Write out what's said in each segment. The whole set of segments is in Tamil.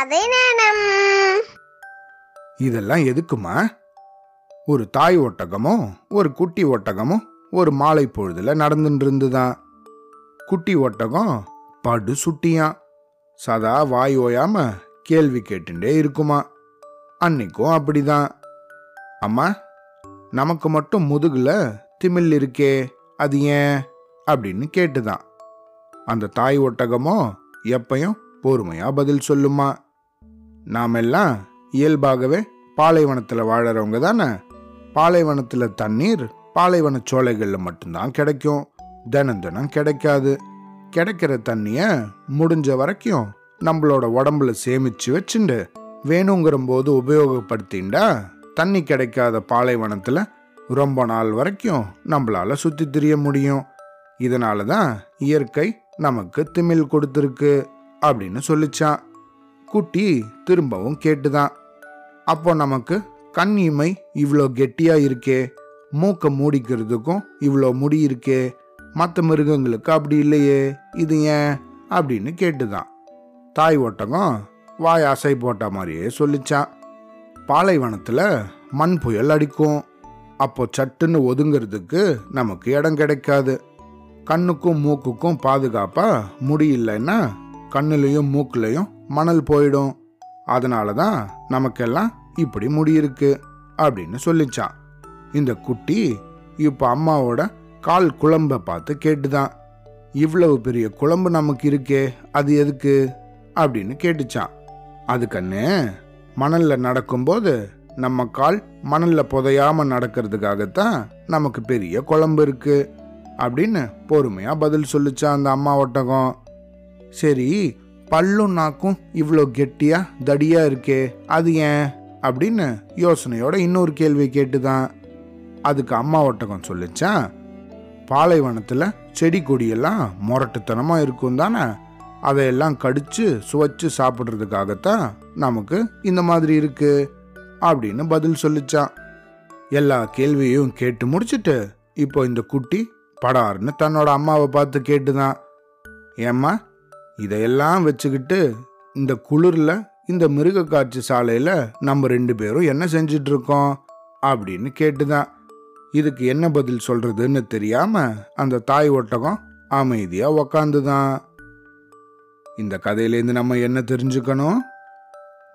கதை நேரம். இதெல்லாம் எதுக்குமா? ஒரு தாய் ஒட்டகமும் ஒரு குட்டி ஒட்டகமும் ஒரு மாலை பொழுதுல நடந்துட்டு இருந்துதான் குட்டி ஒட்டகம் படு சுட்டியான் சதா வாய் ஓயாம கேள்வி கேட்டுட்டே இருக்குமா. அன்னைக்கும் அப்படிதான் அம்மா நமக்கு மட்டும் முதுகுல திமில் இருக்கே அது ஏன்? அப்படின்னு கேட்டுதான் அந்த தாய் ஒட்டகமோ எப்பையும் பொறுமையா பதில் சொல்லுமா. நாமெல்லாம் இயல்பாகவே பாலைவனத்தில் வாழறவங்க தானே? பாலைவனத்தில் தண்ணீர் பாலைவன சோலைகளில் மட்டும்தான் கிடைக்கும். தினம் தினம் கிடைக்காது. கிடைக்கிற தண்ணிய முடிஞ்ச வரைக்கும் நம்மளோட உடம்புல சேமிச்சு வச்சுண்டு வேணுங்கிற போது உபயோகப்படுத்திண்டா தண்ணி கிடைக்காத பாலைவனத்தில் ரொம்ப நாள் வரைக்கும் நம்மளால சுத்தி திரிய முடியும். இதனால தான் இயற்கை நமக்கு திமில் கொடுத்துருக்கு அப்படின்னு சொல்லிச்சான். குட்டி திரும்பவும் கேட்டுதான். அப்போ நமக்கு கண் இமை இவ்வளோ கெட்டியா இருக்கே மூக்க மூடிக்கிறதுக்கும் இவ்வளோ முடி இருக்கே மற்ற மிருகங்களுக்கு அப்படி இல்லையே இது ஏன்? அப்படின்னு கேட்டுதான். தாய் ஒட்டகம் வாய் அசை போட்ட மாதிரியே சொல்லிச்சான். பாலைவனத்தில் மண் புயல் அடிக்கும். அப்போ சட்டுன்னு ஒதுங்கிறதுக்கு நமக்கு இடம் கிடைக்காது. கண்ணுக்கும் மூக்குக்கும் பாதுகாப்பாக முடி இல்லைன்னா கண்ணுலையும் மூக்குலையும் மணல் போயிடும். அதனால தான் நமக்கெல்லாம் இப்படி முடியிருக்கு அப்படின்னு சொல்லிச்சான் இந்த குட்டி இப்போ அம்மாவோட கால் குழம்ப பார்த்து கேட்டுதான். இவ்வளவு பெரிய குழம்பு நமக்கு இருக்கே அது எதுக்கு? அப்படின்னு கேட்டுச்சான் அதுக்கண்ணு மணல்ல நடக்கும்போது நம்ம கால் மணல்ல புதையாம நடக்கிறதுக்காகத்தான் நமக்கு பெரிய குழம்பு இருக்கு அப்படின்னு பொறுமையா பதில் சொல்லிச்சான் அந்த அம்மா ஒட்டகம். சரி பல்லும் நாக்கும் இவ்வளோ கெட்டியா தடியா இருக்கே அது ஏன்? அப்படின்னு யோசனையோட இன்னொரு கேள்வி கேட்டுதான். அதுக்கு அம்மா ஒட்டகம் சொல்லிச்சா? பாலைவனத்தில் செடி கொடியெல்லாம் முரட்டுத்தனமாக இருக்கும் தானே? அதையெல்லாம் கடிச்சு சுவைச்சு சாப்பிட்றதுக்காகத்தான் நமக்கு இந்த மாதிரி இருக்கு அப்படின்னு பதில் சொல்லிச்சான் எல்லா கேள்வியும் கேட்டு முடிச்சிட்டு இப்போ இந்த குட்டி படார்னு தன்னோட அம்மாவை பார்த்து கேட்டுதான். ஏம்மா இதையெல்லாம் வச்சுக்கிட்டு இந்த குளிரில் இந்த மிருக காட்சி சாலையில் நம்ம ரெண்டு பேரும் என்ன செஞ்சிட்டு இருக்கோம் அப்படின்னு கேட்டுதான். இதுக்கு என்ன பதில் சொல்றதுன்னு தெரியாம அந்த தாய் ஒட்டகம் அமைதியா உக்காந்துதான். இந்த கதையிலேருந்து நம்ம என்ன தெரிஞ்சுக்கணும்?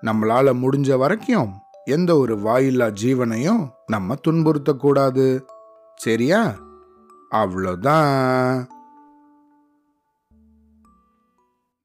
நம்மளால முடிஞ்ச வரைக்கும் எந்த ஒரு வாயில்லா ஜீவனையும் நம்ம துன்புறுத்தக்கூடாது. சரியா? அவ்வளோதான்.